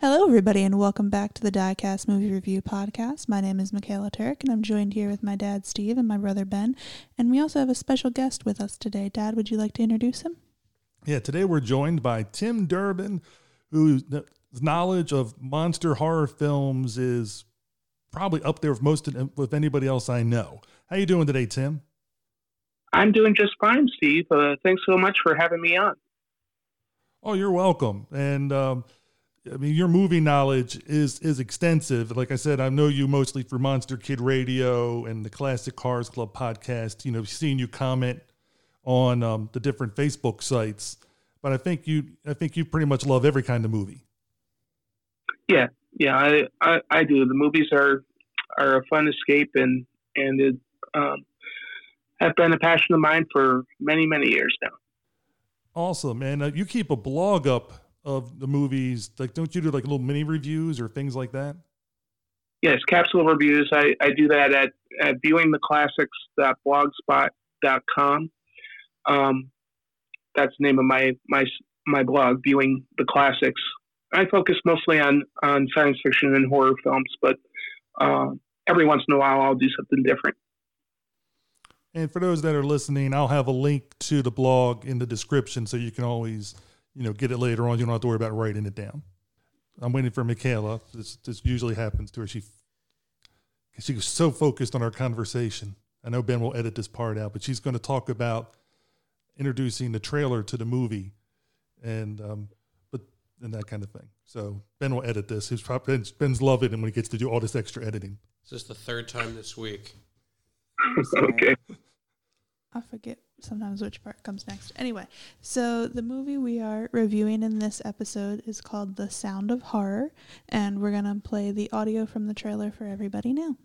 Hello, everybody, and welcome back to the Diecast Movie Review Podcast. My name is Michaela Turk, and I'm joined here with my dad, Steve, and my brother, Ben. And we also have a special guest with us today. Dad, would you like to introduce him? Yeah, today we're joined by Tim Durbin, whose knowledge of monster horror films is probably up there with most of, with anybody else I know. How are you doing today, Tim? I'm doing just fine, Steve. Uh, thanks so much for having me on. Oh, you're welcome. And um, I mean, your movie knowledge is is extensive. Like I said, I know you mostly for Monster Kid Radio and the Classic Cars Club podcast. You know, seeing you comment on um, the different Facebook sites, but I think you I think you pretty much love every kind of movie. Yeah, yeah, I I, I do. The movies are are a fun escape and and it um, have been a passion of mine for many many years now. Awesome, and uh, you keep a blog up of the movies? Like, don't you do like little mini reviews or things like that? Yes, capsule reviews. I, I do that at, at viewingtheclassics.blogspot.com. Um, that's the name of my, my, my blog, Viewing the Classics. I focus mostly on, on science fiction and horror films, but uh, every once in a while I'll do something different. And for those that are listening, I'll have a link to the blog in the description so you can always you know, get it later on. You don't have to worry about writing it down. I'm waiting for Michaela. This this usually happens to her. She she was so focused on our conversation. I know Ben will edit this part out, but she's going to talk about introducing the trailer to the movie, and um, but and that kind of thing. So Ben will edit this. He's probably Ben's loving it when he gets to do all this extra editing. This Is this the third time this week? okay. I forget sometimes which part comes next. Anyway, so the movie we are reviewing in this episode is called The Sound of Horror, and we're going to play the audio from the trailer for everybody now.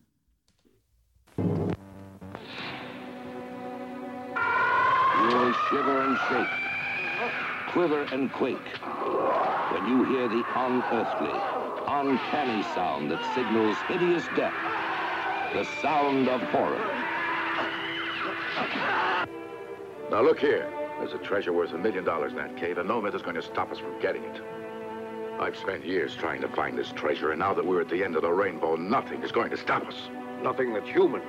You'll shiver and shake, quiver and quake when you hear the unearthly, uncanny sound that signals hideous death. The sound of horror. Now look here. There's a treasure worth a million dollars in that cave, and no myth is going to stop us from getting it. I've spent years trying to find this treasure, and now that we're at the end of the rainbow, nothing is going to stop us. Nothing that's human.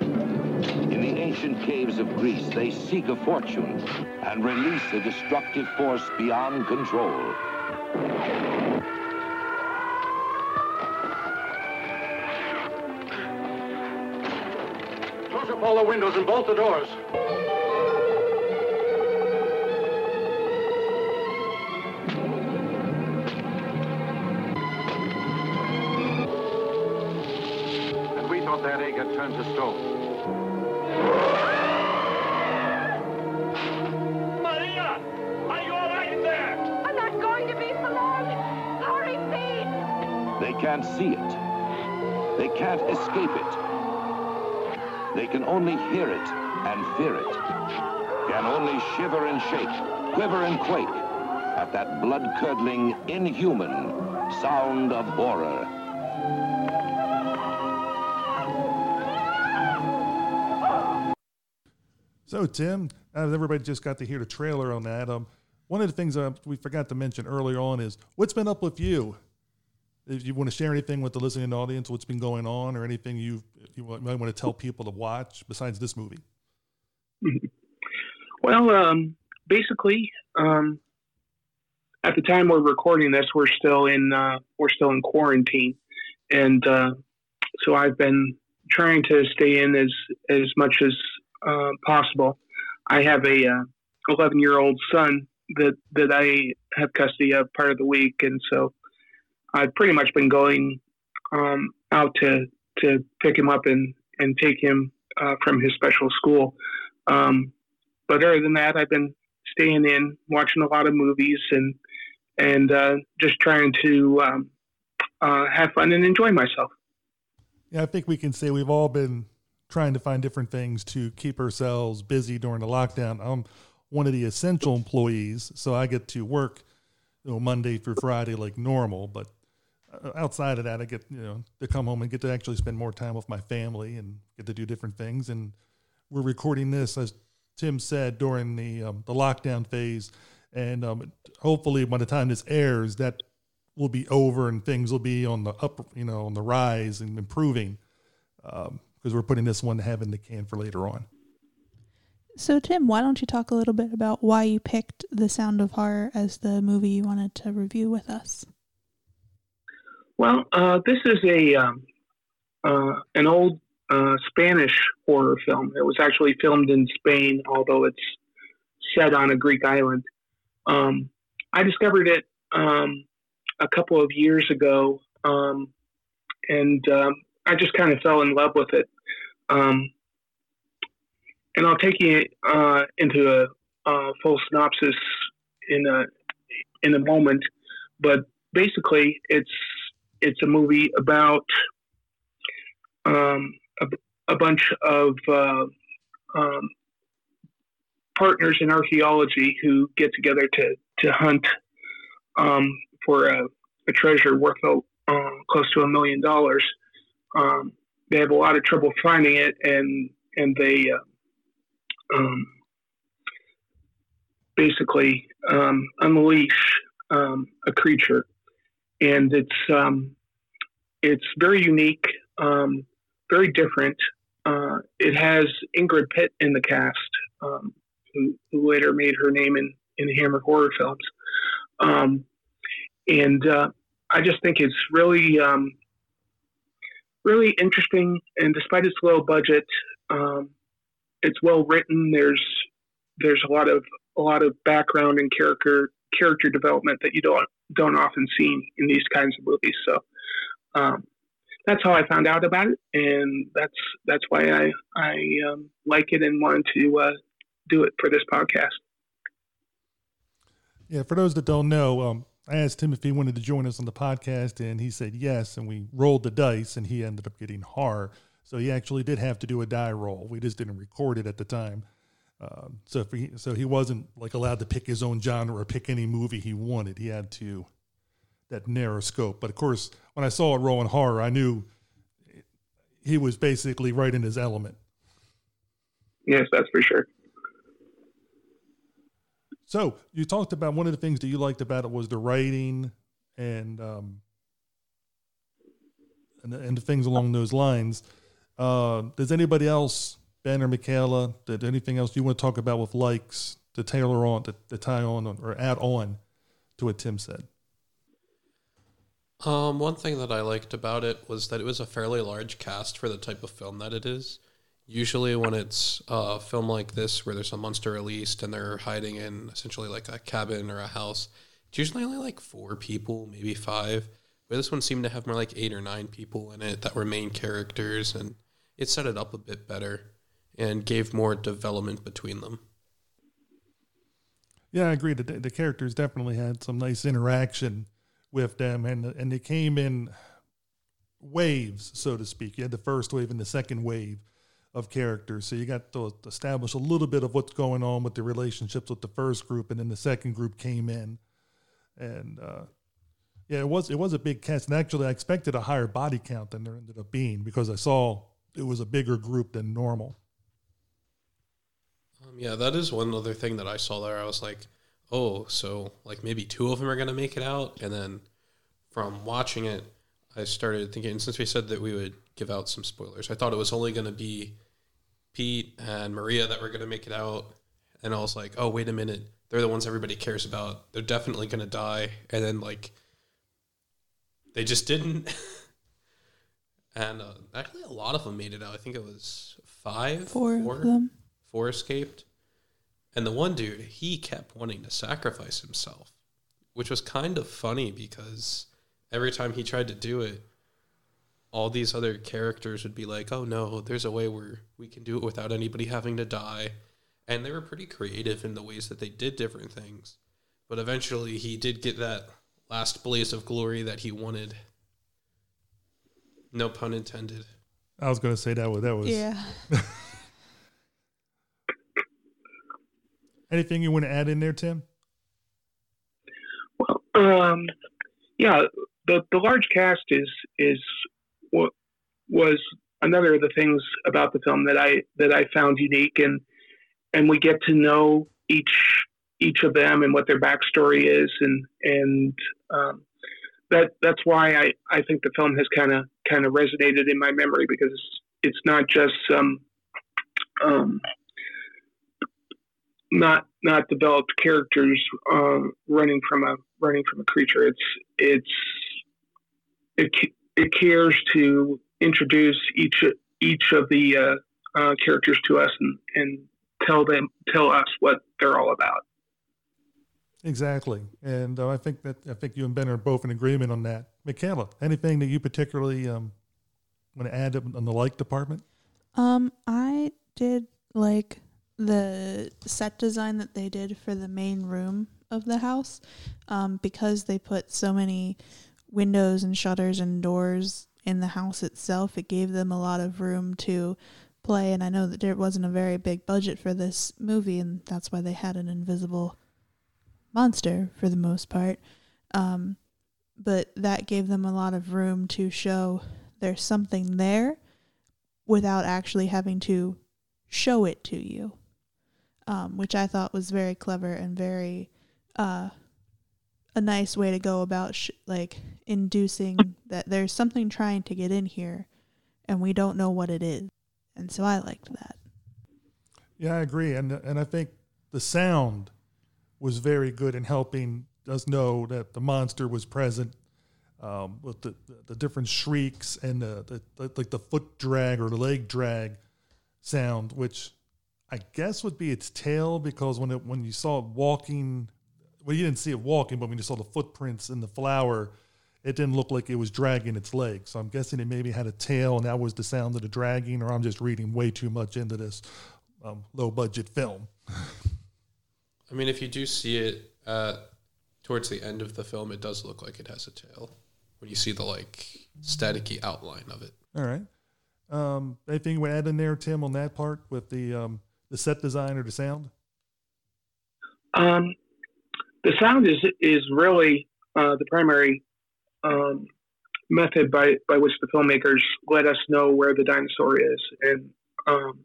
In the ancient caves of Greece, they seek a fortune and release a destructive force beyond control. Close up all the windows and bolt the doors. Long. Hurry, Pete! They can't see it. They can't escape it. They can only hear it and fear it. Can only shiver and shake, quiver and quake at that blood-curdling, inhuman sound of horror. So, Tim, everybody just got to hear the trailer on that. Um, one of the things uh, we forgot to mention earlier on is what's been up with you. If you want to share anything with the listening audience, what's been going on, or anything you you might want to tell people to watch besides this movie. Well, um, basically, um, at the time we're recording this, we're still in uh, we're still in quarantine, and uh, so I've been trying to stay in as as much as uh, possible. I have a uh, 11 year old son that that I have custody of part of the week, and so I've pretty much been going um, out to to pick him up and and take him uh, from his special school. Um, but other than that, I've been staying in, watching a lot of movies, and and uh, just trying to um, uh, have fun and enjoy myself. Yeah, I think we can say we've all been trying to find different things to keep ourselves busy during the lockdown. I'm one of the essential employees, so I get to work you know, Monday through Friday like normal. But uh, outside of that, I get you know to come home and get to actually spend more time with my family and get to do different things. And we're recording this as Tim said during the um, the lockdown phase, and um, hopefully by the time this airs, that will be over and things will be on the up, you know, on the rise and improving because we're putting this one to have in the can for later on. So, Tim, why don't you talk a little bit about why you picked The Sound of Horror as the movie you wanted to review with us? Well, uh, this is a um, uh, an old uh, Spanish horror film. It was actually filmed in Spain, although it's set on a Greek island. Um, I discovered it um, a couple of years ago, um, and um, I just kind of fell in love with it. Um, and I'll take you uh, into a, a, full synopsis in a in a moment. But basically, it's it's a movie about um, a, a, bunch of uh, um, partners in archaeology who get together to to hunt um, for a, a, treasure worth uh, close to a million dollars. Um, they have a lot of trouble finding it, and and they uh, um, basically um, unleash um, a creature, and it's um, it's very unique, um, very different. Uh, it has Ingrid Pitt in the cast, who, who, later made her name in in Hammer horror films, and uh, I just think it's really really interesting. And despite its low budget, um, it's well written. There's there's a lot of a lot of background and character character development that you don't don't often see in these kinds of movies. So um, that's how I found out about it, and that's that's why I I um, like it and wanted to uh, do it for this podcast. Yeah, for those that don't know, um, I asked him if he wanted to join us on the podcast, and he said yes. And we rolled the dice, and he ended up getting horror. So he actually did have to do a die roll. We just didn't record it at the time. Um, so he, so he wasn't like allowed to pick his own genre or pick any movie he wanted. He had to that narrow scope. But of course, when I saw it rolling horror, I knew he was basically right in his element. Yes, that's for sure. So you talked about one of the things that you liked about it was the writing and um, and, and things along those lines. Uh, does anybody else, Ben or Michaela, did anything else you want to talk about with likes to tailor on to, to tie on or add on to what Tim said? Um, one thing that I liked about it was that it was a fairly large cast for the type of film that it is usually when it's a film like this where there's a monster released and they're hiding in essentially like a cabin or a house it's usually only like four people maybe five. But this one seemed to have more like eight or nine people in it that were main characters and it set it up a bit better and gave more development between them. Yeah i agree. The, the characters definitely had some nice interaction with them and and they came in waves so to speak. You had the first wave and the second wave of characters. So you got to establish a little bit of what's going on with the relationships with the first group, and then the second group came in, and uh, yeah, it was it was a big cast. And actually, I expected a higher body count than there ended up being because I saw it was a bigger group than normal. Um, yeah, that is one other thing that I saw there. I was like, oh, so like maybe two of them are gonna make it out, and then from watching it, I started thinking. Since we said that we would give out some spoilers, I thought it was only going to be Pete and Maria that were going to make it out. And I was like, oh, wait a minute. They're the ones everybody cares about. They're definitely going to die. And then, like, they just didn't. and uh, actually, a lot of them made it out. I think it was five. Four, four of them. Four escaped. And the one dude, he kept wanting to sacrifice himself, which was kind of funny because every time he tried to do it, all these other characters would be like, "Oh no, there's a way where we can do it without anybody having to die," and they were pretty creative in the ways that they did different things. But eventually, he did get that last blaze of glory that he wanted. No pun intended. I was going to say that was that was yeah. Anything you want to add in there, Tim? Well, um, yeah, the the large cast is is was another of the things about the film that I that I found unique, and and we get to know each each of them and what their backstory is, and and um, that that's why I, I think the film has kind of kind of resonated in my memory because it's, not just some um, not not developed characters um, running from a running from a creature. It's it's it it cares to introduce each each of the uh, uh, characters to us and, and tell them tell us what they're all about. Exactly, and uh, I think that I think you and Ben are both in agreement on that. Michaela, anything that you particularly um, want to add on the like department? Um, I did like the set design that they did for the main room of the house, um, because they put so many windows and shutters and doors in the house itself. It gave them a lot of room to play, and I know that there wasn't a very big budget for this movie, and that's why they had an invisible monster for the most part. Um, but that gave them a lot of room to show there's something there without actually having to show it to you, um, which I thought was very clever and very uh, a nice way to go about sh- like inducing that there's something trying to get in here and we don't know what it is. And so I liked that. Yeah, I agree, and and I think the sound was very good in helping us know that the monster was present um, with the, the different shrieks and the, the, like the foot drag or the leg drag sound, which I guess would be its tail because when it when you saw it walking, well, you didn't see it walking, but when you saw the footprints in the flour, it didn't look like it was dragging its legs. So I'm guessing it maybe had a tail, and that was the sound of the dragging. Or I'm just reading way too much into this um, low budget film. I mean, if you do see it uh, towards the end of the film, it does look like it has a tail when you see the like staticky outline of it. All right. Um, anything you want to add in there, Tim, on that part with the um, the set design or the sound? Um, the sound is is really uh, the primary um, method by, by which the filmmakers let us know where the dinosaur is and um,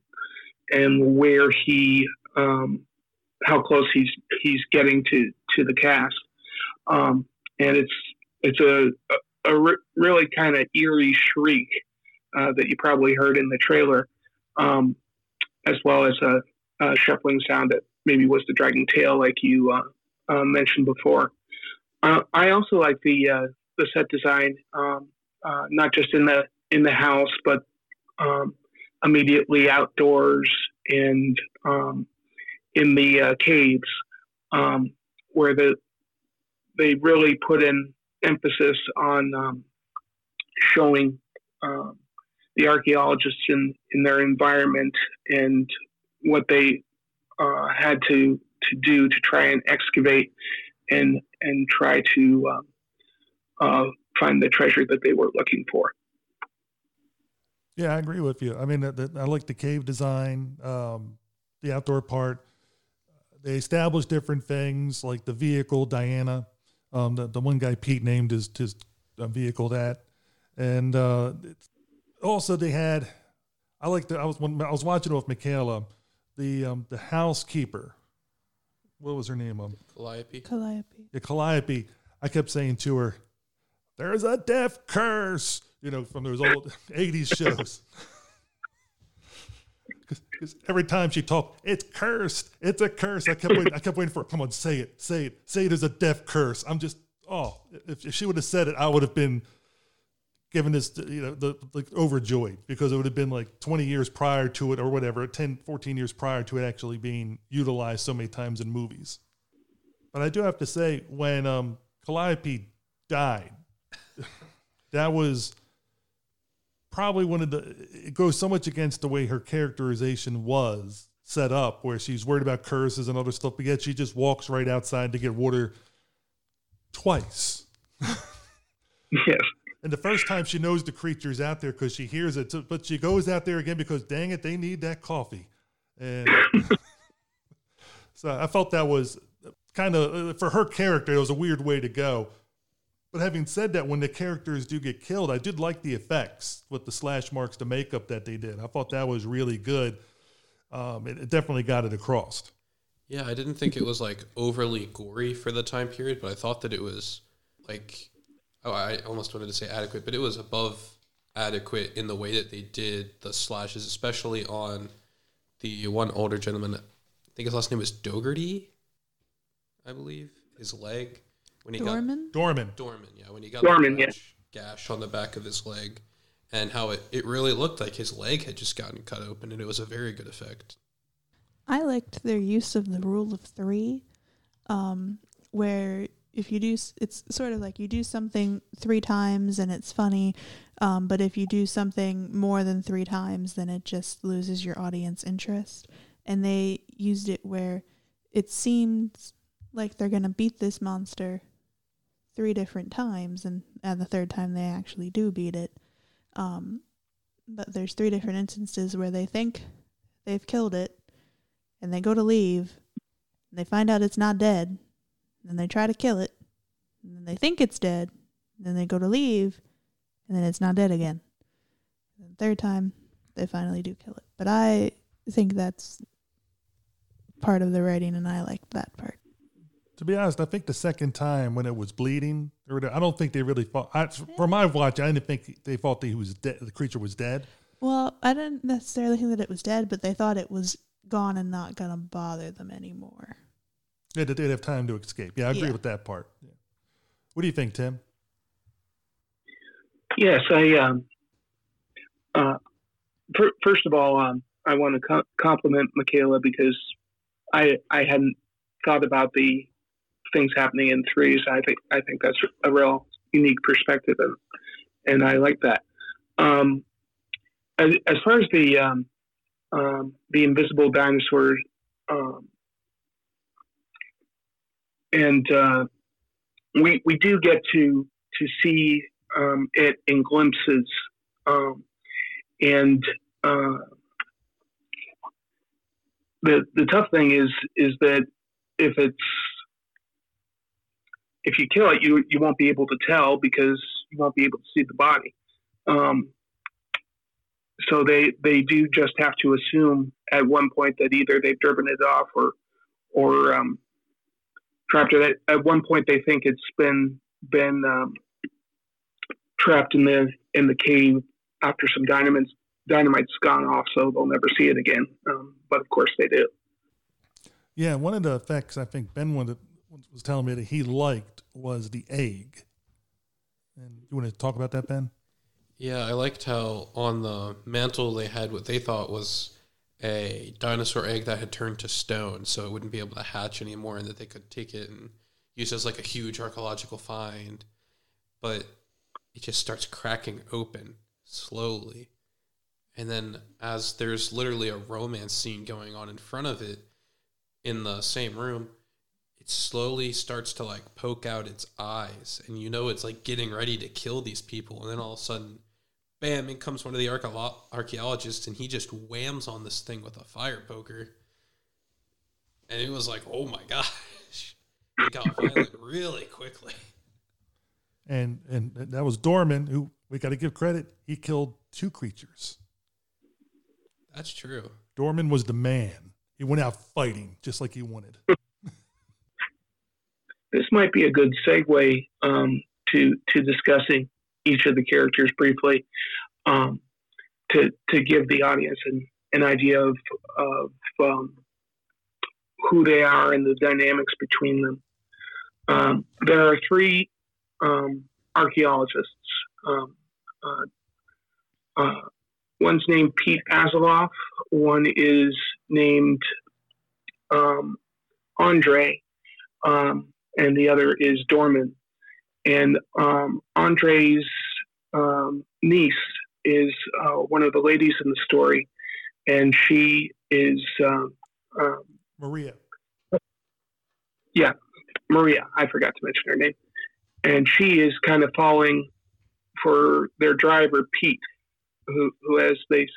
and where he um, how close he's he's getting to to the cast, um, and it's it's a a, re- really kind of eerie shriek uh, that you probably heard in the trailer, um, as well as a, a, shuffling sound that maybe was the dragon tail, like you uh, uh, mentioned before. Uh, I also like the uh, the set design, um, uh, not just in the in the house, but um, immediately outdoors and um, in the uh, caves, um, where the they really put in emphasis on um, showing um, the archaeologists in, in their environment and what they uh, had to to do to try and excavate and and try to uh, find the treasure that they were looking for. Yeah, I agree with you. I mean, the, the, I like the cave design, um, the outdoor part they established different things like the vehicle Diana, um, the the one guy Pete named his his uh, vehicle that, and uh, also they had. I like the I was when I was watching it with Michaela, the um, the housekeeper. What was her name? Um, Calliope. Calliope. Yeah, Calliope. I kept saying to her, "There's a death curse," you know, from those old '80s shows. Because every time she talked, it's cursed. It's a curse. I kept waiting. I kept waiting for. it. Come on, say it. Say it. Say it as a death curse. I'm just. Oh, if, if she would have said it, I would have been given this, you know, the like overjoyed because it would have been like 20 years prior to it or whatever, 10, 14 years prior to it actually being utilized so many times in movies. But I do have to say, when um, Calliope died, that was probably one of the it goes so much against the way her characterization was set up where she's worried about curses and other stuff but yet she just walks right outside to get water twice. Yes. And the first time she knows the creature's out there because she hears it but she goes out there again because dang it they need that coffee. And so i felt that was kind of uh, for her character it was a weird way to go but having said that, when the characters do get killed, I did like the effects with the slash marks, the makeup that they did. I thought that was really good. Um, it, it, definitely got it across. Yeah, I didn't think it was like overly gory for the time period, but I thought that it was like oh, I almost wanted to say adequate, but it was above adequate in the way that they did the slashes, especially on the one older gentleman. I think his last name was Dougherty, I believe. His leg when he Dorman? Dorman. got Dorman, yeah, when he got Dorman, the yeah. gash, gash on the back of his leg, and how it, it really looked like his leg had just gotten cut open, and it was a very good effect. I liked their use of the rule of three, um, where if you do, it's sort of like you do something three times and it's funny, um, but if you do something more than three times, then it just loses your audience interest. And they used it where it seems like they're gonna beat this monster three different times, and and the third time they actually do beat it. Um, but there's three different instances where they think they've killed it and they go to leave and they find out it's not dead and they try to kill it and then they think it's dead and then they go to leave and then it's not dead again. And the third time they finally do kill it. But i think that's part of the writing and i liked that part To be honest, I think the second time when it was bleeding, I don't think they really thought. I, from my watch, I didn't think they thought that he was dead. The creature was dead. well i didn't necessarily think that it was dead but they thought it was gone and not gonna bother them anymore Yeah, that they'd have time to escape. Yeah, I agree Yeah. with that part. Yeah. What do you think, Tim? Yes, I. Um, uh, fir- first of all, um, I want to co- compliment Michaela because I I hadn't thought about the things happening in threes. I think I think that's a real unique perspective, and and I like that. Um, as, as far as the um, um, the invisible dinosaur, um, and uh, we we do get to to see um, it in glimpses, um, and uh, the the tough thing is is that if it's if you kill it, you you won't be able to tell because you won't be able to see the body. Um, so they they do just have to assume at one point that either they've driven it off or or um, trapped it. At, one point, they think it's been been um, trapped in the in the cave after some dynamite's dynamite's gone off, so they'll never see it again. Um, but of course, they do. Yeah, one of the effects I think Ben wanted, was telling me that he liked was the egg. And you want to talk about that, Ben? Yeah, I liked how on the mantle they had what they thought was a dinosaur egg that had turned to stone, so it wouldn't be able to hatch anymore, and that they could take it and use it as like a huge archaeological find. But it just starts cracking open slowly. And then, as there's literally a romance scene going on in front of it in the same room, it slowly starts to like poke out its eyes, and you know it's like getting ready to kill these people. And then all of a sudden, bam, in comes one of the archeolo- archaeologists, and he just whams on this thing with a fire poker. And it was like, oh my gosh, it got violent really quickly. And and that was Dorman, who we got to give credit. He killed two creatures. That's true. Dorman was the man. He went out fighting just like he wanted. This might be a good segue um, to to discussing each of the characters briefly, um, to to give the audience an, an idea of of um, who they are and the dynamics between them. Um, there are three um, archaeologists. Um, uh, uh, one's named Pete Azeloff. One is named Andre, um, and the other is Dorman. And um, Andre's um, niece is uh, one of the ladies in the story, and she is um, um, Maria. yeah, Maria. I forgot to mention her name, and she is kind of falling for their driver Pete, who, who as they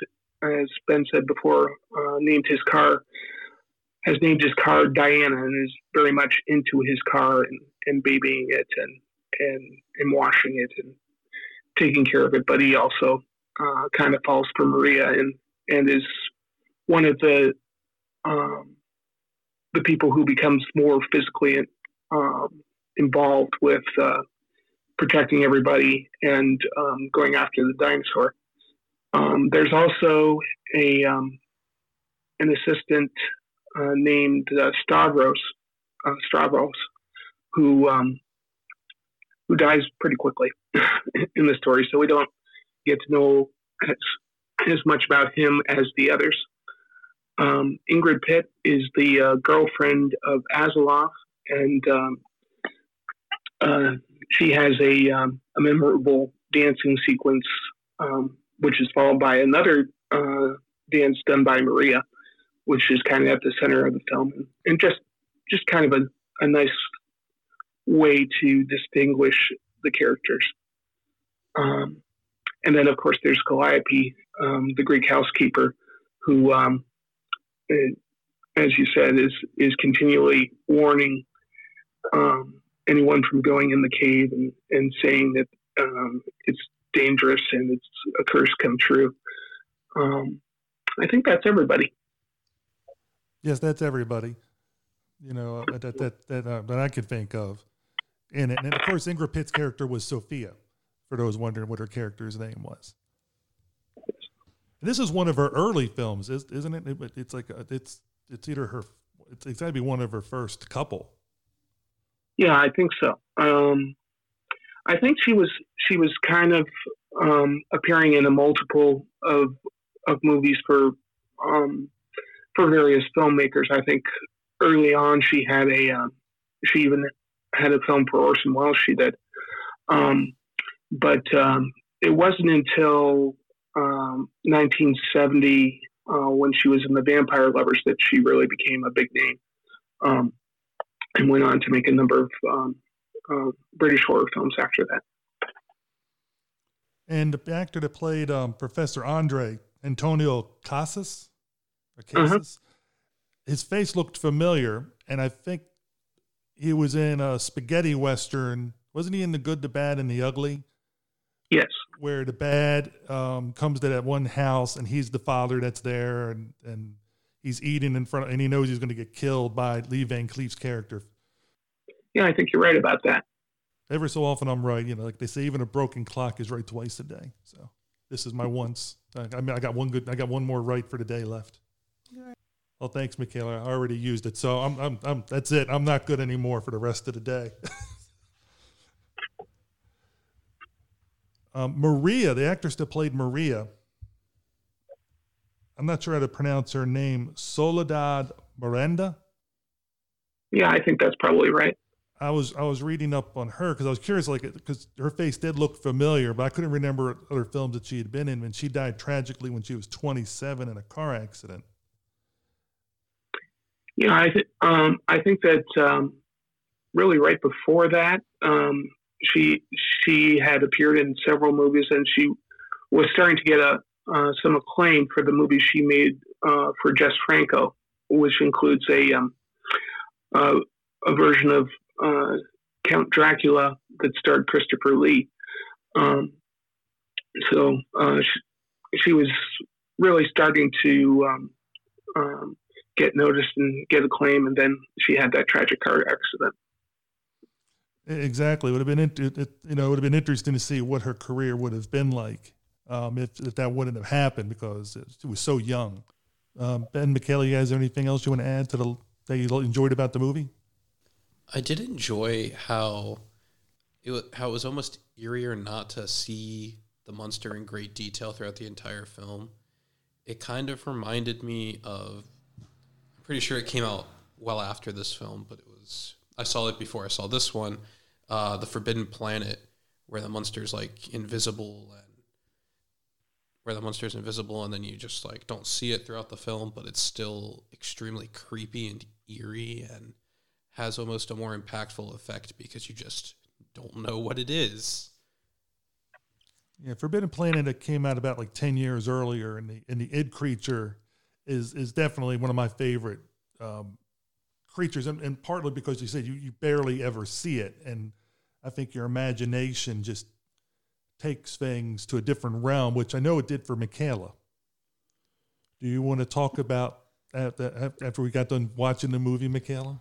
as Ben said before, uh, named his car has named his car Diana and is very much into his car and, and babying it and, and and washing it and taking care of it. But he also uh, kind of falls for Maria and and is one of the um, the people who becomes more physically um, involved with uh, protecting everybody and um, going after the dinosaur. Um, there's also a um, an assistant uh, named uh, Stavros uh, Stavros who um, who dies pretty quickly in the story, so we don't get to know as, as much about him as the others. Um, Ingrid Pitt is the uh, girlfriend of Asilov, and um, uh, she has a, um, a memorable dancing sequence, um, which is followed by another uh, dance done by Maria, which is kind of at the center of the film, and just just kind of a, a nice way to distinguish the characters. Um, and then, of course, there's Calliope, um, the Greek housekeeper, who, um, eh, as you said, is is continually warning um, anyone from going in the cave and, and saying that um, it's dangerous and it's a curse come true. Um, I think that's everybody. Yes, that's everybody. You know uh, that that that, uh, that I could think of, and and of course Ingrid Pitt's character was Sophia. For those wondering what her character's name was. And this is one of her early films, isn't it? It's like a, it's it's either her it's, it's got to be one of her first couple. Yeah, I think so. Um, I think she was she was kind of um, appearing in a multiple of of movies for um, for various filmmakers. I think early on she had a um, she even had a film for Orson Welles. She did, um, but um, it wasn't until 1970 uh, when she was in The Vampire Lovers that she really became a big name, um, and went on to make a number of um, uh, British horror films after that. And the actor that played um, Professor Andre, Antonio Casas, or Casas, uh-huh. his face looked familiar, and I think he was in a spaghetti western. Wasn't he in The Good, the Bad, and the Ugly? Yes. Where the bad um, comes to that one house, and he's the father that's there, and, and he's eating in front, of, and he knows he's going to get killed by Lee Van Cleef's character. Yeah, I think you're right about that. Every so often, I'm right. You know, like they say, even a broken clock is right twice a day. So this is my once. I mean, I got one good. I got one more right for the day left. Well, thanks, Michaela. I already used it, so I'm, I'm, I'm. That's it. I'm not good anymore for the rest of the day. um, Maria, the actress that played Maria. I'm not sure how to pronounce her name. Soledad Miranda. Yeah, I think that's probably right. I was I was reading up on her because I was curious, like because her face did look familiar, but I couldn't remember other films that she had been in. And she died tragically when she was 27 in a car accident. Yeah, I th- um, I think that um, really right before that, um, she she had appeared in several movies, and she was starting to get a uh, some acclaim for the movie she made uh, for Jess Franco, which includes a um, uh, a version of uh, Count Dracula that starred Christopher Lee. Um, so uh, she, she, was really starting to um, um, get noticed and get a claim, and then she had that tragic car accident. Exactly, it would have been it, you know it would have been interesting to see what her career would have been like um, if, if that wouldn't have happened because it was so young. Um, ben Michaela, you guys, have anything else you want to add to the that you enjoyed about the movie? I did enjoy how it how it was almost eerier not to see the monster in great detail throughout the entire film. It kind of reminded me of. Pretty sure it came out well after this film, but it was I saw it before I saw this one, uh, the Forbidden Planet, where the monster's like invisible and where the monster's invisible, and then you just like don't see it throughout the film, but it's still extremely creepy and eerie and has almost a more impactful effect because you just don't know what it is. Yeah, Forbidden Planet that came out about like ten years earlier, and the and the id creature is is definitely one of my favorite um, creatures, and, and partly because you said you, you barely ever see it, and I think your imagination just takes things to a different realm, which I know it did for Michaela. Do you want to talk about after we got done watching the movie, Michaela?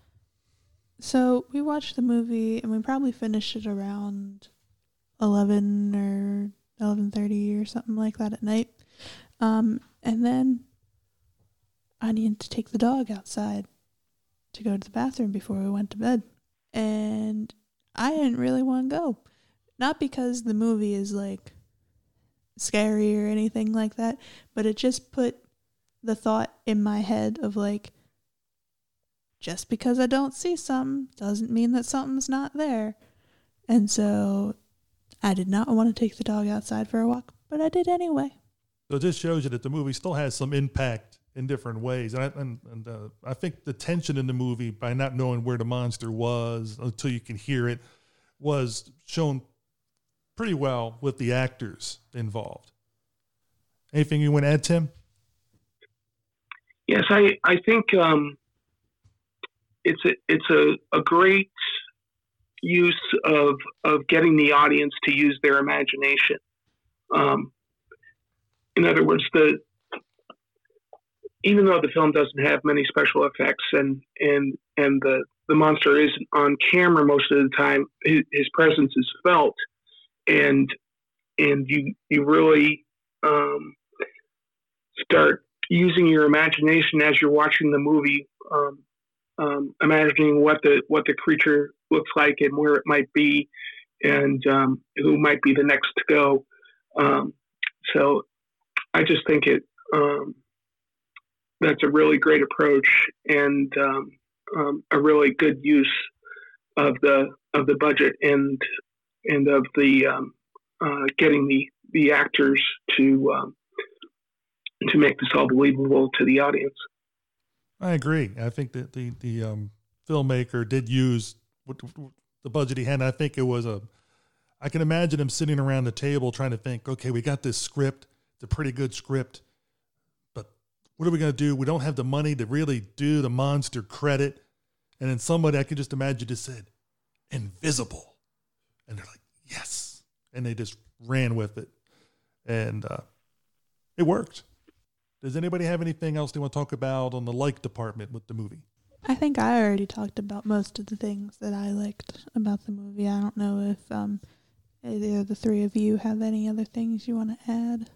So we watched the movie and we probably finished it around eleven or eleven thirty or something like that at night. Um, and then I needed to take the dog outside to go to the bathroom before we went to bed, and I didn't really want to go. Not because the movie is like scary or anything like that, but it just put the thought in my head of like, just because I don't see something doesn't mean that something's not there. And so I did not want to take the dog outside for a walk, but I did anyway. So it just shows you that the movie still has some impact in different ways. And I, and, and uh, I think the tension in the movie, by not knowing where the monster was until you can hear it, was shown pretty well with the actors involved. Anything you want to add, Tim? Yes, I I think um, it's a it's a, a great use of of getting the audience to use their imagination. Um, in other words, the even though the film doesn't have many special effects and and and the the monster isn't on camera most of the time, his, his presence is felt, and and you you really um, start using your imagination as you're watching the movie, um, um, imagining what the what the creature looks like and where it might be, and um, who might be the next to go. Um, so, I just think it um, that's a really great approach and um, a really good use of the of the budget and and of the uh, getting the the actors to to make this all believable to the audience. I agree. I think that the the um, filmmaker did use the budget he had. I think it was a. I can imagine him sitting around the table trying to think. Okay, we got this script. It's a pretty good script, what are we going to do? We don't have the money to really do the monster credit. And then somebody I can just imagine just said, "Invisible," and they're like, "Yes," and they just ran with it, and uh, it worked. Does anybody have anything else they want to talk about on the like department with the movie? I think I already talked about most of the things that I liked about the movie. I don't know if um, either of the three of you have any other things you want to add.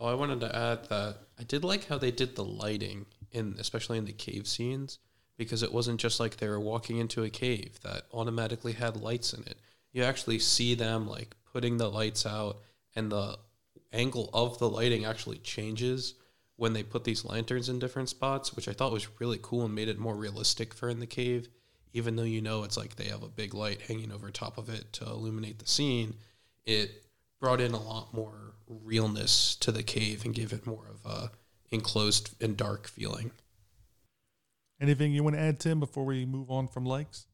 Oh, I wanted to add that I did like how they did the lighting in, especially in the cave scenes, because it wasn't just like they were walking into a cave that automatically had lights in it. You actually see them like putting the lights out, and the angle of the lighting actually changes when they put these lanterns in different spots, which I thought was really cool and made it more realistic for in the cave. Even though you know it's like they have a big light hanging over top of it to illuminate the scene, it brought in a lot more realness to the cave and give it more of a enclosed and dark feeling. Anything you want to add, Tim, before we move on from likes?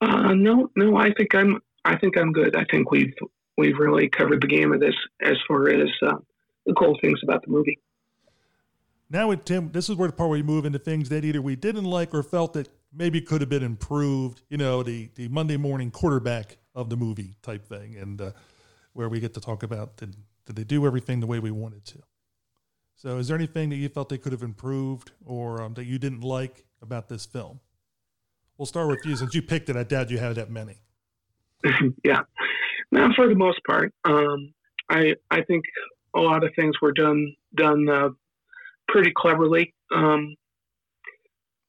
Uh, no, no. I think I'm. I think I'm good. I think we've we've really covered the game of this as far as uh, the cool things about the movie. Now with Tim, this is where the part where we move into things that either we didn't like or felt that maybe could have been improved. You know, the the Monday morning quarterback of the movie type thing, and uh, where we get to talk about did did they do everything the way we wanted to. So, is there anything that you felt they could have improved or um, that you didn't like about this film? We'll start with you since you picked it. I doubt you have that many. yeah, now for the most part, um, I I think a lot of things were done done uh, pretty cleverly. Um,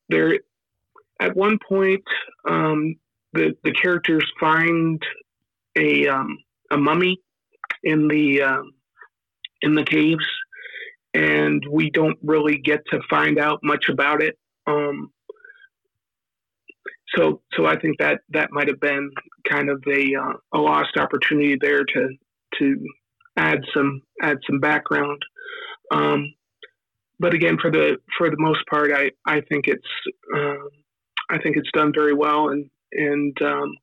there, at one point, um, the the characters find a um, a mummy in the um, in the caves, and we don't really get to find out much about it. Um, so, so I think that that might have been kind of a uh, a lost opportunity there to to add some add some background. Um, but again, for the for the most part, I I think it's um, I think it's done very well, and and um,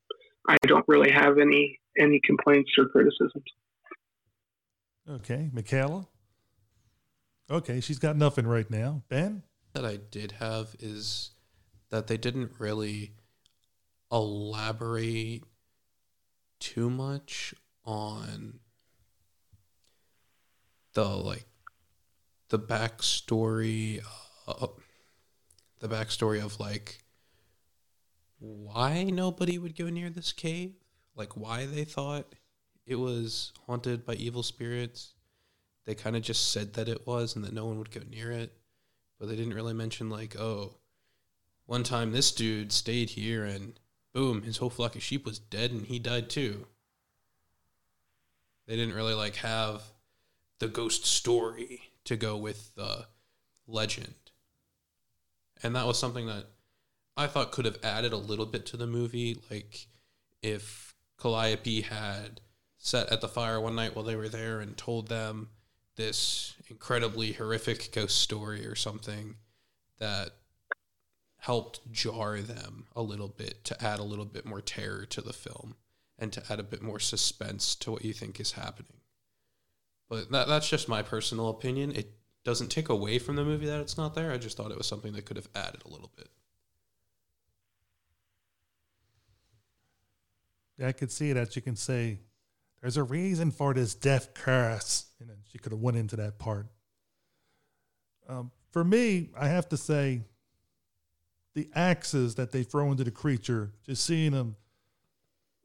I don't really have any any complaints or criticisms. Okay, Michaela. Okay, she's got nothing right now. Ben? That I did have is that they didn't really elaborate too much on the like the backstory uh, the backstory of like why nobody would go near this cave like why they thought it was haunted by evil spirits. They kind of just said that it was and that no one would go near it, but they didn't really mention like, oh, one time this dude stayed here and boom, his whole flock of sheep was dead and he died too. They didn't really like have the ghost story to go with the legend. And that was something that I thought could have added a little bit to the movie. Like if Calliope had sat at the fire one night while they were there and told them this incredibly horrific ghost story or something that helped jar them a little bit to add a little bit more terror to the film and to add a bit more suspense to what you think is happening. But that, that's just my personal opinion. It doesn't take away from the movie that it's not there. I just thought it was something that could have added a little bit. I could see that. she can say, "There's a reason for this death curse," and then she could have went into that part. Um, for me, I have to say, the axes that they throw into the creature, just seeing them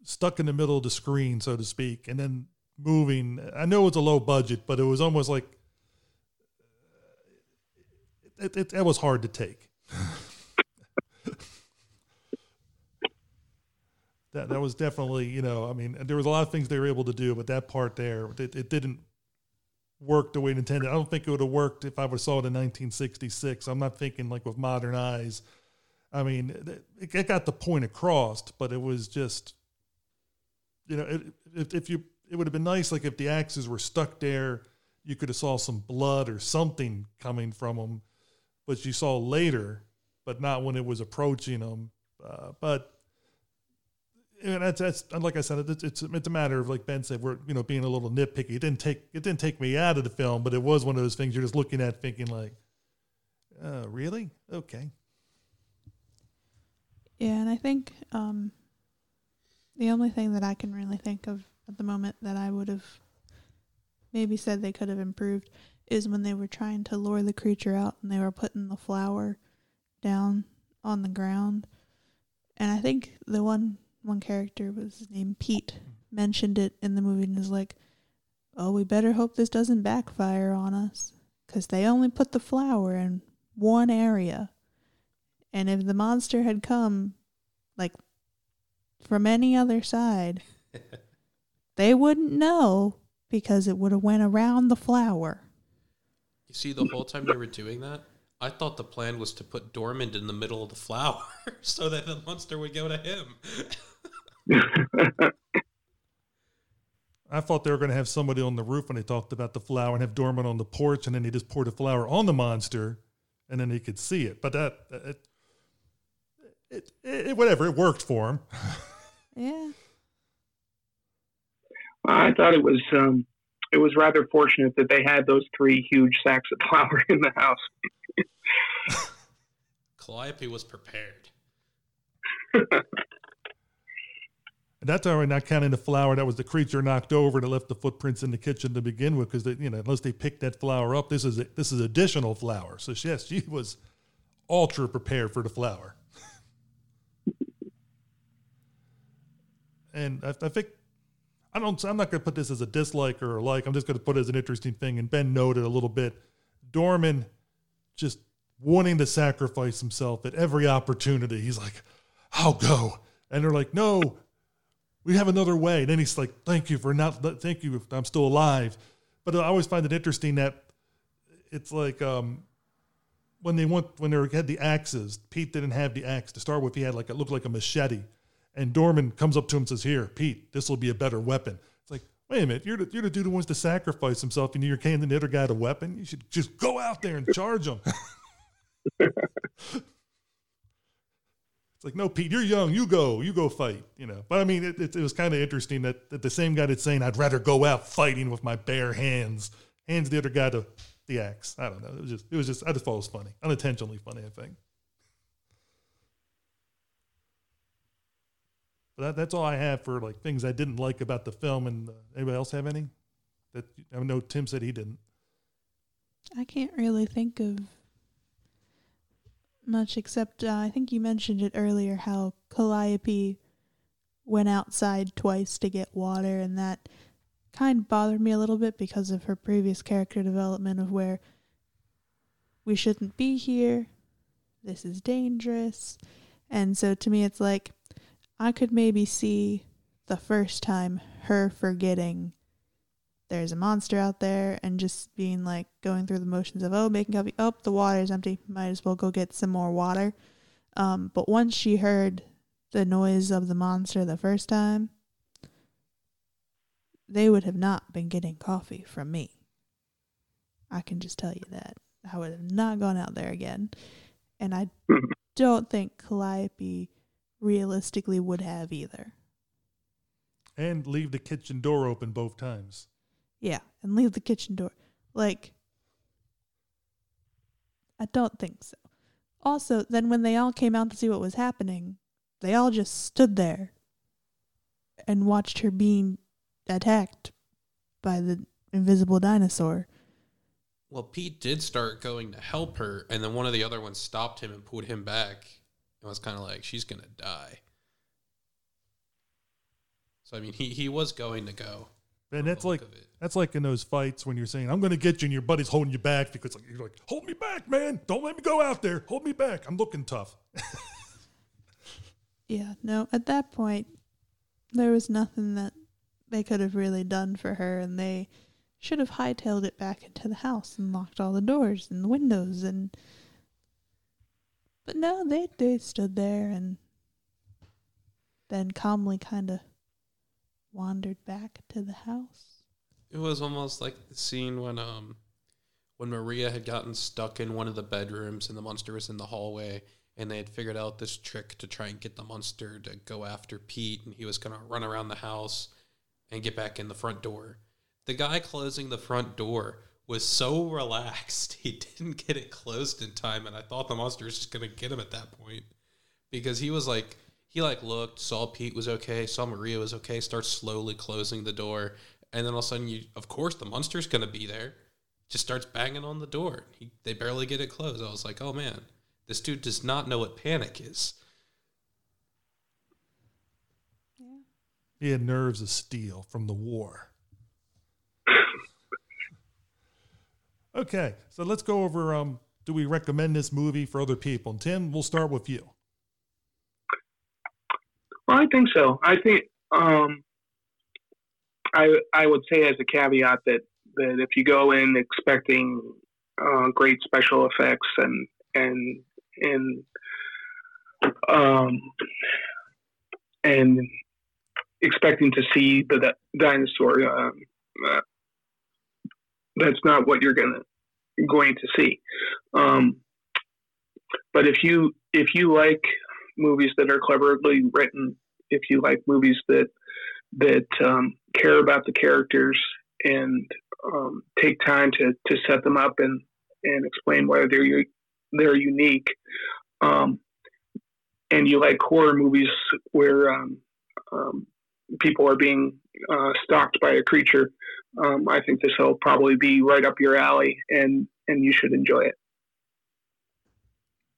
stuck in the middle of the screen, so to speak, and then moving. I know it's a low budget, but it was almost like it, it, it was hard to take. that that was definitely you know I mean there was a lot of things they were able to do, but that part there it, it didn't work the way it intended. I don't think it would have worked if I would saw it in 1966. I'm not thinking like with modern eyes. I mean, it, it got the point across, but it was just you know it, if, if you it would have been nice like if the axes were stuck there, you could have saw some blood or something coming from them, but you saw later, but not when it was approaching them. Uh, but and that's, that's like I said, it's, it's it's a matter of like Ben said, we're you know being a little nitpicky. It didn't take it didn't take me out of the film, but it was one of those things you're just looking at, thinking like, uh, really? Okay. Yeah, and I think um, the only thing that I can really think of at the moment that I would have maybe said they could have improved is when they were trying to lure the creature out and they were putting the flour down on the ground. And I think the one one character was named Pete mm-hmm. mentioned it in the movie and is like, "Oh, we better hope this doesn't backfire on us cuz they only put the flour in one area." And if the monster had come like from any other side, they wouldn't know because it would have went around the flour." You see, the whole time they were doing that, I thought the plan was to put Dormand in the middle of the flour so that the monster would go to him. I thought they were going to have somebody on the roof when they talked about the flour and have Dormand on the porch, and then he just poured the flour on the monster, and then he could see it. But that it, it, it whatever it worked for him. Yeah. I thought it was um, it was rather fortunate that they had those three huge sacks of flour in the house. Calliope was prepared. And that's already not counting the flour that was the creature knocked over that left the footprints in the kitchen to begin with, because you know unless they picked that flour up, this is this is additional flour. So yes, she was ultra prepared for the flour. and I, I think I don't. I'm not going to put this as a dislike or a like. I'm just going to put it as an interesting thing. And Ben noted a little bit. Dorman just wanting to sacrifice himself at every opportunity. He's like, "I'll go," and they're like, "No, we have another way." And then he's like, "Thank you for not. Thank you. I'm still alive." But I always find it interesting that it's like um, when they went when they had the axes. Pete didn't have the axe to start with. He had like it looked like a machete. And Dorman comes up to him and says, "Here, Pete, this will be a better weapon." It's like, wait a minute, you're the, you're the dude who wants to sacrifice himself, and you're handing the other guy the weapon. You should just go out there and charge him. it's like, no, Pete, you're young. You go, you go fight. You know. But I mean, it, it, it was kind of interesting that, that the same guy that's saying, "I'd rather go out fighting with my bare hands," hands the other guy the the axe. I don't know. It was just, it was just, I just thought it was funny, unintentionally funny. I think. But that, that's all I have for like things I didn't like about the film. And uh, anybody else have any? That I know Tim said he didn't. I can't really think of much except uh, I think you mentioned it earlier how Calliope went outside twice to get water, and that kind of bothered me a little bit because of her previous character development of where we shouldn't be here, this is dangerous. And so to me, it's like I could maybe see the first time her forgetting there's a monster out there and just being like going through the motions of oh making coffee. Oh the water's empty. Might as well go get some more water. Um, but once she heard the noise of the monster the first time they would have not been getting coffee from me. I can just tell you that. I would have not gone out there again. And i don't think calliope realistically would have either. And leave the kitchen door open both times. Yeah, and leave the kitchen door. Like, I don't think so. Also, then when they all came out to see what was happening, they all just stood there and watched her being attacked by the invisible dinosaur. Well, Pete did start going to help her, and then one of the other ones stopped him and pulled him back. And was kind of like, she's going to die. So, I mean, he, he was going to go. And that's like that's like in those fights when you're saying, I'm gonna get you and your buddy's holding you back because like, you're like, hold me back, man. Don't let me go out there. Hold me back. I'm looking tough. Yeah, no, at that point, there was nothing that they could have really done for her, and they should have hightailed it back into the house and locked all the doors and the windows and. But no, they they stood there and then calmly kind of wandered back to the house. It was almost like the scene when um when Maria had gotten stuck in one of the bedrooms and the monster was in the hallway and they had figured out this trick to try and get the monster to go after Pete and he was going to run around the house and get back in the front door. The guy closing the front door was so relaxed he didn't get it closed in time and I thought the monster was just going to get him at that point because he was like he like looked, saw Pete was okay, saw Maria was okay, starts slowly closing the door, and then all of a sudden, you of course the monster's gonna be there. Just starts banging on the door. He, they barely get it closed. I was like, oh man, this dude does not know what panic is. Yeah. He had nerves of steel from the war. okay, so let's go over. Um, do we recommend this movie for other people? And Tim, we'll start with you. Well, I think so. I think um, I I would say as a caveat that that if you go in expecting uh, great special effects and and and um, and expecting to see the, di- dinosaur, um, uh, that's not what you're gonna going to see. Um, but if you if you like movies that are cleverly written, if you like movies that that um, care about the characters and um, take time to, to set them up and, and explain why they're they're unique, um, and you like horror movies where um, um, people are being uh, stalked by a creature, um, I think this will probably be right up your alley, and and you should enjoy it.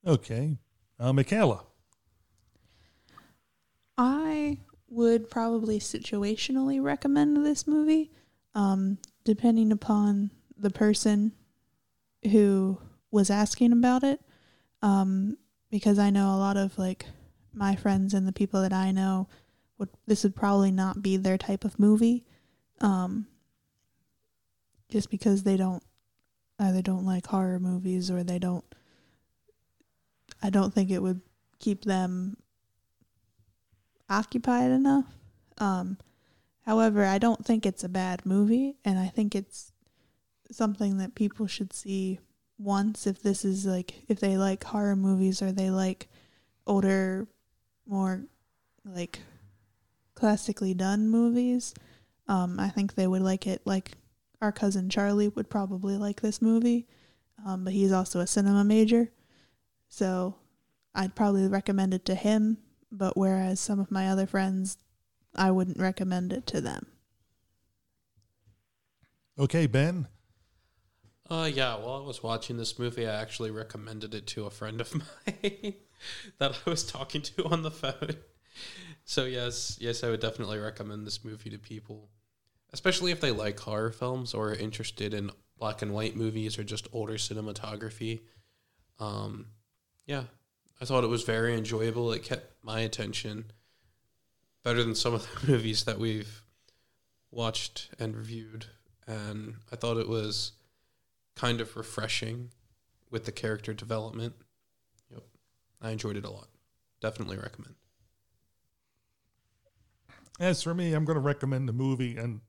Okay, uh, Michaela. I would probably situationally recommend this movie, um, depending upon the person who was asking about it. Um, because I know a lot of like my friends and the people that I know would this would probably not be their type of movie. Um, just because they don't either don't like horror movies or they don't I don't think it would keep them occupied enough. Um, however, I don't think it's a bad movie, and I think it's something that people should see once if this is like if they like horror movies or they like older, more like classically done movies. Um, I think they would like it. Like our cousin Charlie would probably like this movie, um, but he's also a cinema major, so I'd probably recommend it to him but whereas some of my other friends, I wouldn't recommend it to them. Okay, Ben. Uh, yeah. While I was watching this movie, I actually recommended it to a friend of mine that I was talking to on the phone. So yes, yes, I would definitely recommend this movie to people, especially if they like horror films or are interested in black and white movies or just older cinematography. Um, yeah, I thought it was very enjoyable. It kept my attention better than some of the movies that we've watched and reviewed, and I thought it was kind of refreshing with the character development. Yep, I enjoyed it a lot. Definitely recommend. As for me, I'm going to recommend the movie, and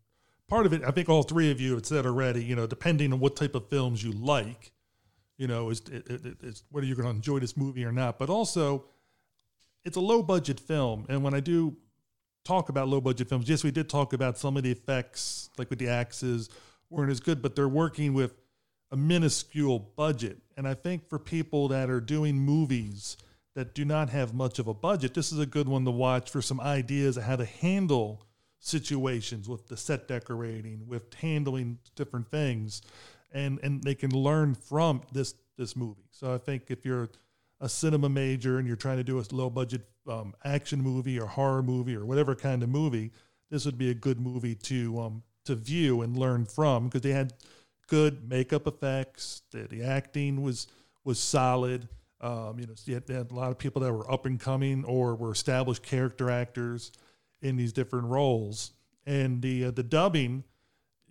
part of it, I think all three of you have said already. You know, depending on what type of films you like, you know, is it, it, it's whether you're going to enjoy this movie or not. But also, it's a low budget film, and when I do talk about low budget films, yes, we did talk about some of the effects, like with the axes, weren't as good, but they're working with a minuscule budget. And I think for people that are doing movies that do not have much of a budget, this is a good one to watch for some ideas of how to handle situations with the set decorating, with handling different things, and and they can learn from this this movie. So I think if you're a cinema major and you're trying to do a low budget um, action movie or horror movie or whatever kind of movie, this would be a good movie to um, to view and learn from because they had good makeup effects. The, the acting was was solid. Um, you know, you had, had, a lot of people that were up and coming or were established character actors in these different roles. And the uh, the dubbing,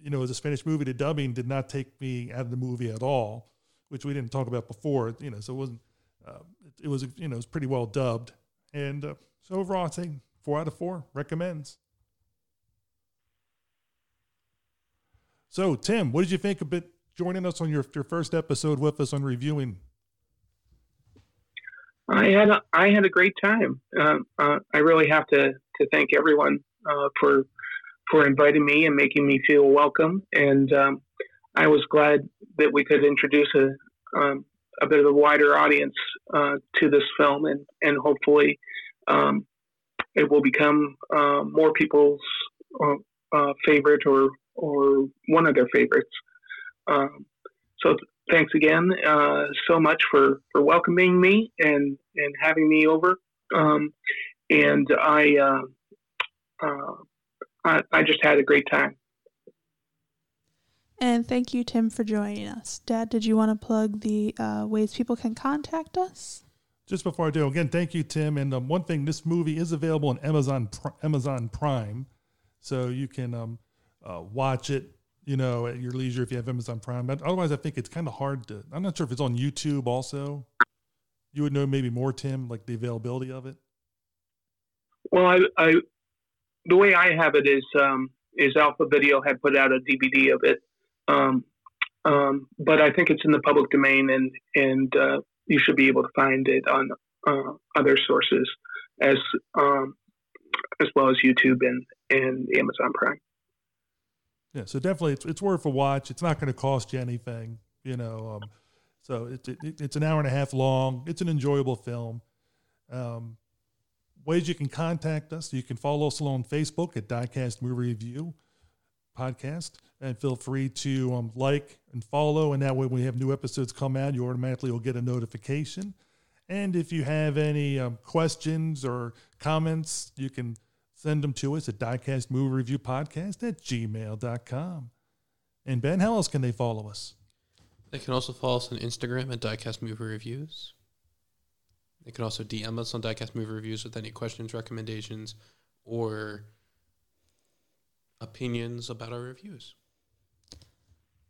you know, as a Spanish movie, the dubbing did not take me out of the movie at all, which we didn't talk about before. You know, so it wasn't. Uh, it, it, was you know it was pretty well dubbed, and uh, so overall, I'd say four out of four recommends. So, Tim, what did you think about joining us on your, your first episode with us on reviewing? I had a, I had a great time. Uh, uh, I really have to, to thank everyone uh, for for inviting me and making me feel welcome. And um, I was glad that we could introduce a um, a bit of a wider audience uh, to this film, and and hopefully um, it will become uh, more people's uh, favorite or or one of their favorites. Um, so thanks again uh, so much for, for welcoming me and, and having me over. Um, and I, uh, uh, I, I just had a great time. And thank you, Tim, for joining us. Dad, did you want to plug the uh, ways people can contact us? Just before I do, again, thank you, Tim. And um, one thing, this movie is available on Amazon Amazon Prime, so you can um, uh, watch it, you know, at your leisure if you have Amazon Prime. But otherwise, I think it's kind of hard to. I'm not sure if it's on YouTube also. You would know maybe more, Tim, like the availability of it. Well, I, I the way I have it is um, is Alpha Video had put out a DVD of it, um, um, but I think it's in the public domain, and and uh, you should be able to find it on uh, other sources as um, as well as YouTube and and Amazon Prime. Yeah, so definitely it's, it's worth a watch. It's not going to cost you anything, you know. Um, so it, it, it's an hour and a half long. It's an enjoyable film. Um, ways you can contact us: you can follow us on Facebook at Diecast Movie Review Podcast, and feel free to um, like and follow. And that way, when we have new episodes come out, you automatically will get a notification. And if you have any um, questions or comments, you can send them to us at diecast movie review podcast at gmail.com. And Ben, how else can they follow us? They can also follow us on Instagram at diecast movie reviews. They can also DM us on diecast movie reviews with any questions, recommendations, or opinions about our reviews.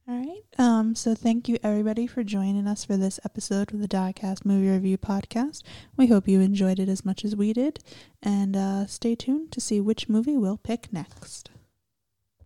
All right. Um, so thank you everybody for joining us for this episode of the Diecast Movie Review Podcast. We hope you enjoyed it as much as we did, and uh, stay tuned to see which movie we'll pick next.